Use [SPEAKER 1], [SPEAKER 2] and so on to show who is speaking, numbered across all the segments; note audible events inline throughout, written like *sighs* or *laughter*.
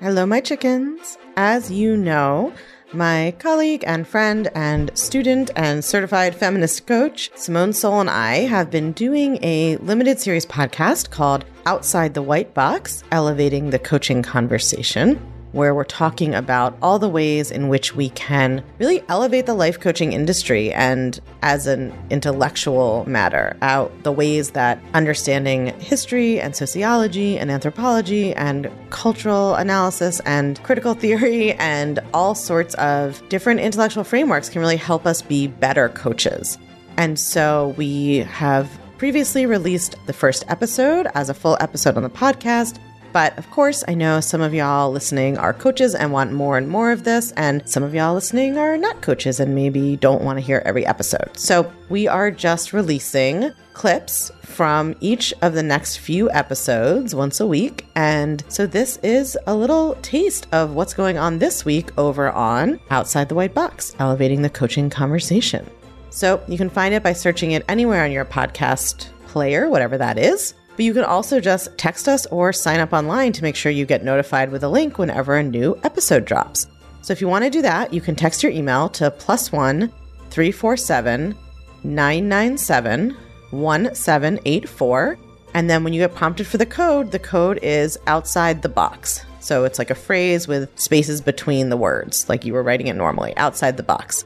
[SPEAKER 1] Hello, my chickens. As you know, my colleague and friend and student and certified feminist coach, Simone Seol, and I have been doing a limited series podcast called Outside the White Box Elevating the Coaching Conversation where we're talking about all the ways in which we can really elevate the life coaching industry and as an intellectual matter out the ways that understanding history and sociology and anthropology and cultural analysis and critical theory *laughs* and all sorts of different intellectual frameworks can really help us be better coaches. And so we have previously released the first episode as a full episode on the podcast. But of course, I know some of y'all listening are coaches and want more and more of this, and some of y'all listening are not coaches and maybe don't want to hear every episode. So we are just releasing clips from each of the next few episodes once a week. And so this is a little taste of what's going on this week over on Outside the White Box, elevating the coaching conversation. So you can find it by searching it anywhere on your podcast player, whatever that is. But you can also just text us or sign up online to make sure you get notified with a link whenever a new episode drops. So if you want to do that, you can text your email to plus one 347 997 1784. And then when you get prompted for the code, the code is outside the box. So it's like a phrase with spaces between the words, like you were writing it normally, outside the box.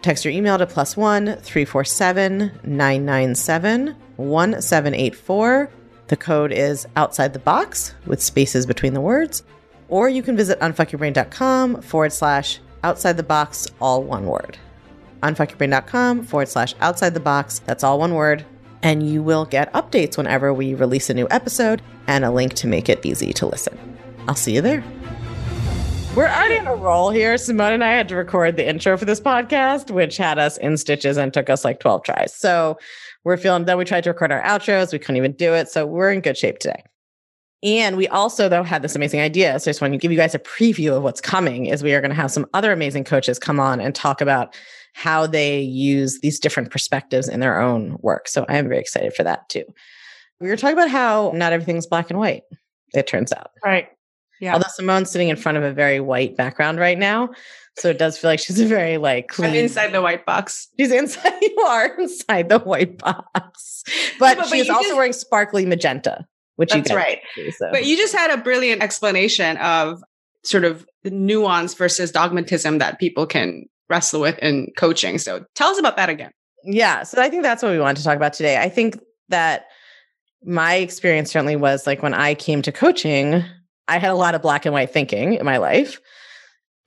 [SPEAKER 1] Text your email to plus one 347 997 1784 the code is outside the box with spaces between the words. Or you can visit unfuckyourbrain.com forward slash outside the box, all one word. Unfuckyourbrain.com forward slash outside the box, that's all one word. And you will get updates whenever we release a new episode and a link to make it easy to listen. I'll see you there. We're already in a roll here. Simone and I had to record the intro for this podcast, which had us in stitches and took us like 12 tries. So we're feeling that we tried to record our outros. We couldn't even do it. So we're in good shape today. And we also, though, had this amazing idea. So I just want to give you guys a preview of what's coming is we are going to have some other amazing coaches come on and talk about how they use these different perspectives in their own work. So I am very excited for that too. We were talking about how not everything's black and white, it turns out.
[SPEAKER 2] Right. Yeah.
[SPEAKER 1] Although Simone's sitting in front of a very white background right now. So it does feel like she's a very like clean.
[SPEAKER 2] I'm inside the white box.
[SPEAKER 1] She's inside. *laughs* You are inside the white box, *laughs* but, but she's but also just, wearing sparkly magenta, which
[SPEAKER 2] that's right. See, so. But you just had a brilliant explanation of sort of the nuance versus dogmatism that people can wrestle with in coaching. So tell us about that again.
[SPEAKER 1] Yeah. So I think that's what we want to talk about today. I think that my experience certainly was like when I came to coaching, I had a lot of black and white thinking in my life.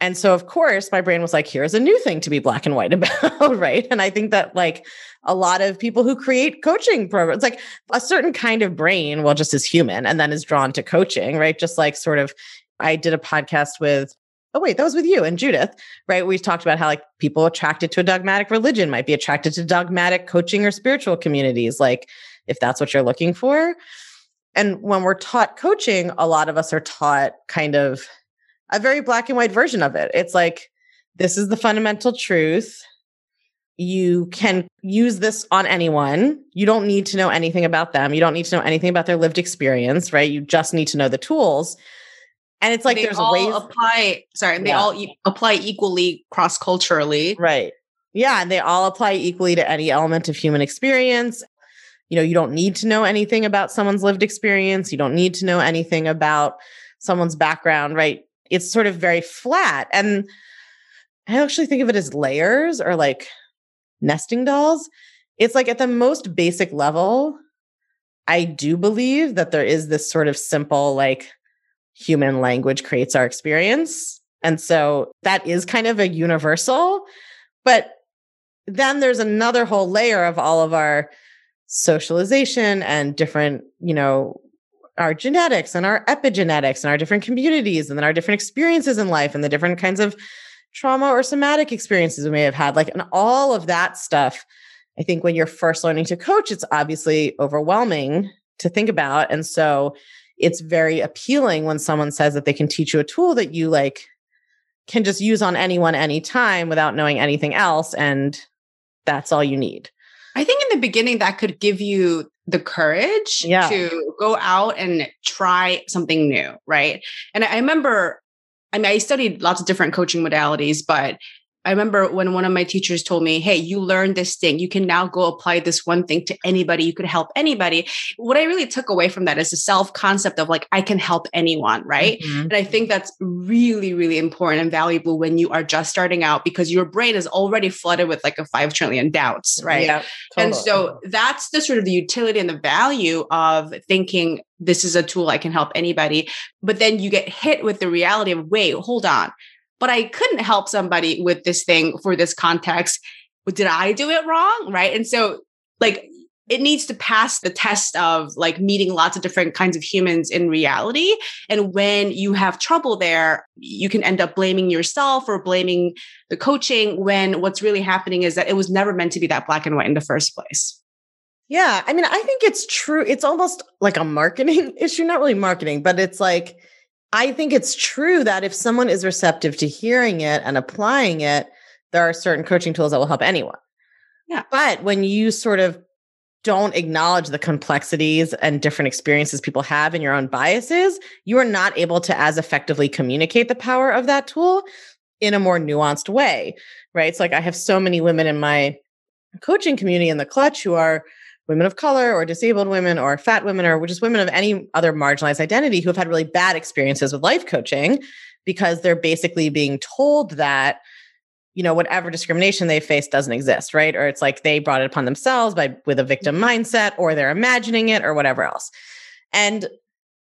[SPEAKER 1] And so, of course, my brain was like, here's a new thing to be black and white *laughs* about. right. And I think that, like, a lot of people who create coaching programs, like a certain kind of brain, well, just as human, and then is drawn to coaching, right? Just like sort of, I did a podcast with, oh, wait, that was with you and Judith, right? We talked about how, like, people attracted to a dogmatic religion might be attracted to dogmatic coaching or spiritual communities, like, if that's what you're looking for. And when we're taught coaching, a lot of us are taught kind of a very black and white version of it. It's like, this is the fundamental truth. You can use this on anyone. You don't need to know anything about them. You don't need to know anything about their lived experience, right? You just need to know the tools. And it's like
[SPEAKER 2] they
[SPEAKER 1] there's
[SPEAKER 2] all
[SPEAKER 1] ways
[SPEAKER 2] apply. Sorry, and they all e- apply equally cross culturally,
[SPEAKER 1] right? Yeah, and they all apply equally to any element of human experience. You know, you don't need to know anything about someone's lived experience. You don't need to know anything about someone's background, right? it's sort of very flat. And I actually think of it as layers or like nesting dolls. It's like at the most basic level, I do believe that there is this sort of simple, like human language creates our experience. And so that is kind of a universal. But then there's another whole layer of all of our socialization and different, you know, our genetics and our epigenetics and our different communities and then our different experiences in life and the different kinds of trauma or somatic experiences we may have had like and all of that stuff i think when you're first learning to coach it's obviously overwhelming to think about and so it's very appealing when someone says that they can teach you a tool that you like can just use on anyone anytime without knowing anything else and that's all you need
[SPEAKER 2] I think in the beginning that could give you the courage
[SPEAKER 1] Yeah.
[SPEAKER 2] to go out and try something new, right? And I remember, I mean, I studied lots of different coaching modalities, but I remember when one of my teachers told me, Hey, you learned this thing. You can now go apply this one thing to anybody. You could help anybody. What I really took away from that is the self concept of like, I can help anyone, right?
[SPEAKER 1] Mhm.
[SPEAKER 2] And I think that's really, really important and valuable when you are just starting out because your brain is already flooded with like a 5 trillion doubts, right?
[SPEAKER 1] Yeah,
[SPEAKER 2] And so that's the sort of the utility and the value of thinking this is a tool I can help anybody. But then you get hit with the reality of, wait, hold on. But I couldn't help somebody with this thing for this context. Did I do it wrong? Right. And so, like, it needs to pass the test of like meeting lots of different kinds of humans in reality. And when you have trouble there, you can end up blaming yourself or blaming the coaching when what's really happening is that it was never meant to be that black and white in the first place.
[SPEAKER 1] Yeah, I mean, I think it's true. It's almost like a marketing *laughs* issue, not really marketing, but it's like I think it's true that if someone is receptive to hearing it and applying it, there are certain coaching tools that will help anyone.
[SPEAKER 2] Yeah.
[SPEAKER 1] But when you sort of don't acknowledge the complexities and different experiences people have in your own biases, you are not able to as effectively communicate the power of that tool in a more nuanced way. Right. It's like I have so many women in my coaching community in the clutch who are women of color or disabled women or fat women or just women of any other marginalized identity who have had really bad experiences with life coaching because they're basically being told that you know whatever discrimination they face doesn't exist right? Or it's like they brought it upon themselves by with a victim mm-hmm. mindset or they're imagining it or whatever else. And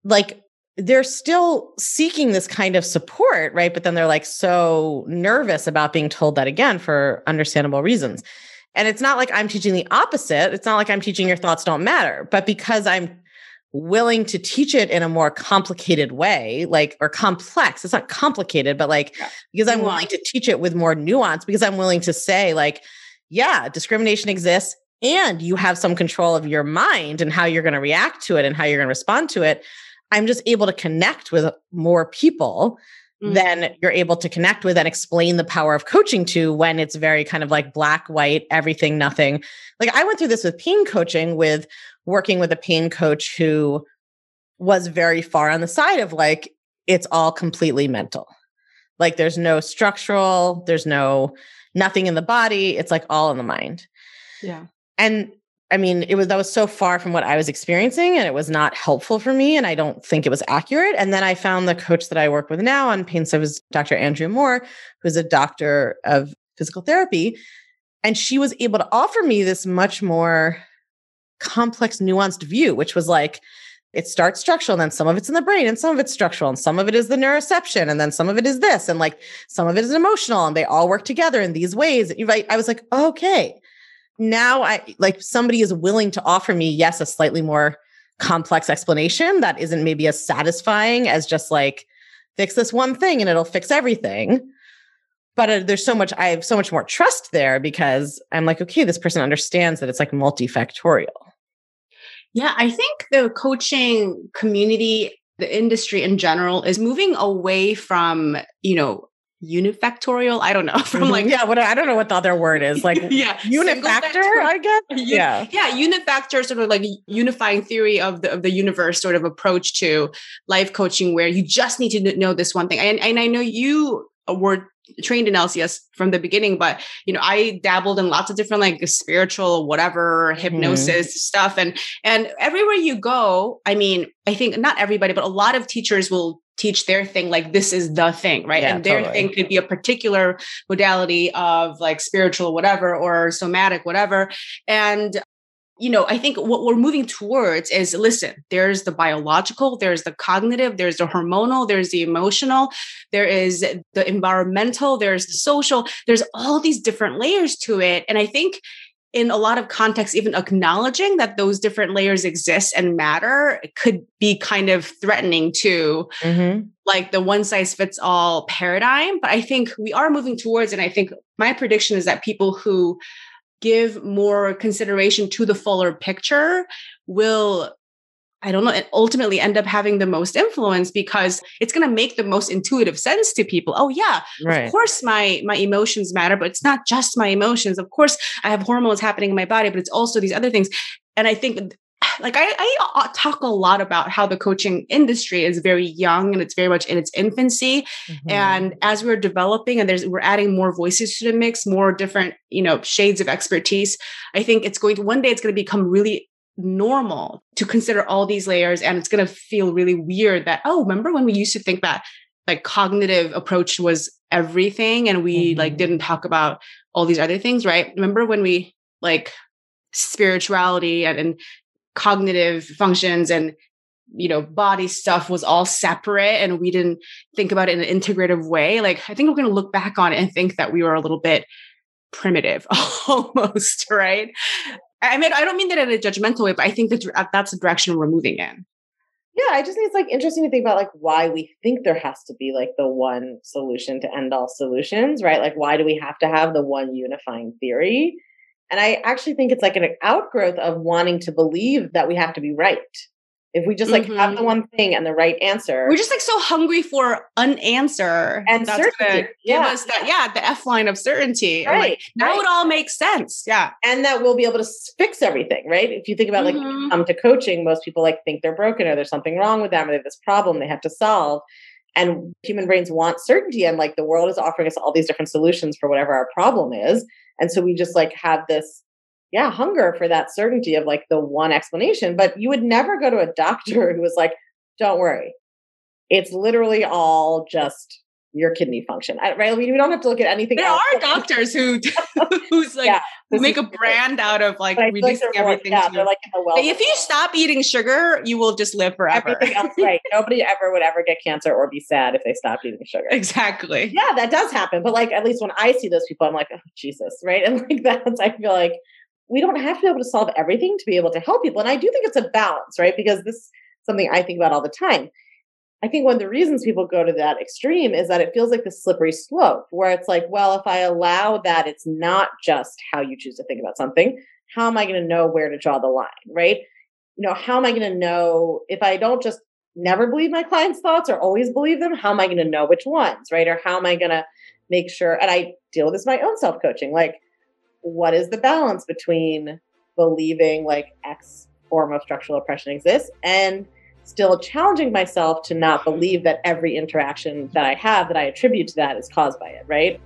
[SPEAKER 1] like they're still seeking this kind of support right? But then they're like so nervous about being told that again for understandable reasons and it's not like I'm teaching the opposite. It's not like I'm teaching your thoughts don't matter, but because I'm willing to teach it in a more complicated way, like, or complex, it's not complicated, but like,
[SPEAKER 2] Yeah.
[SPEAKER 1] because I'm willing to teach it with more nuance, because I'm willing to say, like, yeah, discrimination exists and you have some control of your mind and how you're going to react to it and how you're going to respond to it. I'm just able to connect with more people
[SPEAKER 2] Mm.
[SPEAKER 1] then you're able to connect with and explain the power of coaching to when it's very kind of like black, white, everything, nothing. Like I went through this with pain coaching with working with a pain coach who was very far on the side of like, it's all completely mental. Like there's no structural, there's no nothing in the body. It's like all in the mind.
[SPEAKER 2] Yeah.
[SPEAKER 1] And I mean, it was that was so far from what I was experiencing and it was not helpful for me. And I don't think it was accurate. And then I found the coach that I work with now on pain so it was Dr. Andrea Moore, who's a doctor of physical therapy. And she was able to offer me this much more complex, nuanced view, which was like, it starts structural, and then some of it's in the brain, and some of it's structural, and some of it is the neuroception, and then some of it is this, and like some of it is emotional, and they all work together in these ways. I was like, okay, now I like somebody is willing to offer me, yes, a slightly more complex explanation that isn't maybe as satisfying as just like fix this one thing and it'll fix everything. But uh, there's so much, I have so much more trust there because I'm like, okay, this person understands that it's like multifactorial.
[SPEAKER 2] Yeah, I think the coaching community, the industry in general, is moving away from, you know, unifactorial. I don't know, *laughs* from mm-hmm. like,
[SPEAKER 1] yeah, what I don't know what the other word is. *laughs* Like
[SPEAKER 2] yeah,
[SPEAKER 1] unifactor, I guess. *laughs* Yeah.
[SPEAKER 2] yeah. Unifactor sort of like unifying theory of the of the universe sort of approach to life coaching where you just need to know this one thing. And, and i know you were trained in lcs from the beginning but you know i dabbled in lots of different like spiritual whatever mm-hmm. hypnosis stuff. And and everywhere you go i mean i think not everybody but a lot of teachers will teach their thing like this is the thing right?
[SPEAKER 1] Yeah,
[SPEAKER 2] and their
[SPEAKER 1] totally.
[SPEAKER 2] thing could be a particular modality of like spiritual whatever or somatic whatever. And you know i think what we're moving towards is listen there's the biological there's the cognitive there's the hormonal there's the emotional there is the environmental there's the social there's all these different layers to it. And i think in a lot of contexts, even acknowledging that those different layers exist and matter could be kind of threatening to
[SPEAKER 1] Mhm.
[SPEAKER 2] like the one size fits all paradigm. But I think we are moving towards, and I think my prediction is that people who give more consideration to the fuller picture will. I don't know, and ultimately end up having the most influence because it's going to make the most intuitive sense to people. Oh yeah,
[SPEAKER 1] Right.
[SPEAKER 2] of course my my emotions matter, but it's not just my emotions. Of course, I have hormones happening in my body, but it's also these other things. And I think *sighs* like I, I uh, talk a lot about how the coaching industry is very young and it's very much in its infancy. Mm-hmm. And as we're developing and there's we're adding more voices to the mix, more different, you know, shades of expertise, I think it's going to one day it's going to become really normal to consider all these layers and it's going to feel really weird that oh remember when we used to think that like cognitive approach was everything and we mm-hmm. like didn't talk about all these other things right? Remember when we like spirituality and, and cognitive functions and you know body stuff was all separate and we didn't think about it in an integrative way? Like i think we're going to look back on it and think that we were a little bit primitive *laughs* almost right i mean i don't mean that in a judgmental way but i think that that's the direction we're moving in.
[SPEAKER 1] Yeah i just think it's like interesting to think about like why we think there has to be like the one solution to end all solutions right? Like why do we have to have the one unifying theory? And I actually think it's like an outgrowth of wanting to believe that we have to be right. If we just like mm-hmm. have the mm-hmm. one thing and the right answer,
[SPEAKER 2] we're just like so hungry for an answer
[SPEAKER 1] and that's certainty.
[SPEAKER 2] Give yeah. us that, yeah, the F line of certainty. Right. Like, now right. it all makes sense. Yeah,
[SPEAKER 1] and that we'll be able to fix everything. Right. If you think about mm-hmm. like come to coaching, most people like think they're broken or there's something wrong with them or they have this problem they have to solve. And human brains want certainty, and like the world is offering us all these different solutions for whatever our problem is. And so we just like have this, yeah, hunger for that certainty of like the one explanation. But you would never go to a doctor who was like, don't worry. It's literally all just your kidney function. I, right? I mean, we don't have to look at anything.
[SPEAKER 2] There
[SPEAKER 1] else.
[SPEAKER 2] are doctors who *laughs* who's like yeah, who make a brand out of like releasing like everything.
[SPEAKER 1] More, yeah, they're like in the.
[SPEAKER 2] If you stop eating sugar, you will just live forever.
[SPEAKER 1] Everything else, right? *laughs* Nobody ever would ever get cancer or be sad if they stopped eating sugar.
[SPEAKER 2] Exactly.
[SPEAKER 1] Yeah, that does happen. But like, at least when I see those people, I'm like, oh Jesus, right? *laughs* And like that's, I feel like we don't have to be able to solve everything to be able to help people. And I do think it's a balance, right? Because this is something I think about all the time I think one of the reasons people go to that extreme is that it feels like the slippery slope where it's like, well, if I allow that it's not just how you choose to think about something, how am I going to know where to draw the line, right? You know, how am I going to know if I don't just never believe my clients' thoughts or always believe them, how am I going to know which ones, right? Or how am I going to make sure and I deal with this my own self-coaching, like what is the balance between believing like X form of structural oppression exists and still challenging myself to not believe that every interaction that I have that I attribute to that is caused by it, right?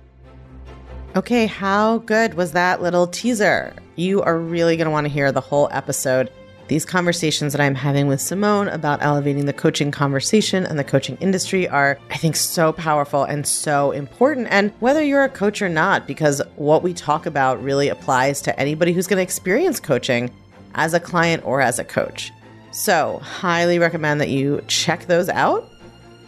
[SPEAKER 1] Okay, how good was that little teaser? You are really going to want to hear the whole episode. These conversations that I'm having with Simone about elevating the coaching conversation and the coaching industry are, I think, so powerful and so important. And whether you're a coach or not, because what we talk about really applies to anybody who's going to experience coaching as a client or as a coach. So, highly recommend that you check those out.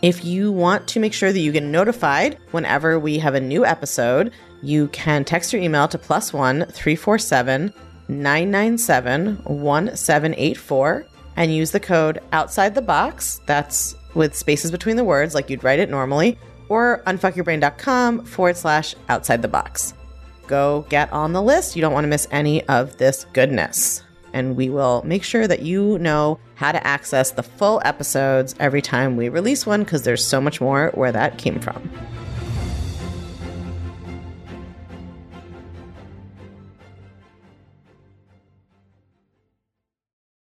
[SPEAKER 1] If you want to make sure that you get notified whenever we have a new episode, you can text your email to plus one 347 997 1784 and use the code outside the box. That's with spaces between the words, like you'd write it normally, or unfuckyourbrain.com forward slash outside the box. Go get on the list. You don't want to miss any of this goodness and we will make sure that you know how to access the full episodes every time we release one because there's so much more where that came from.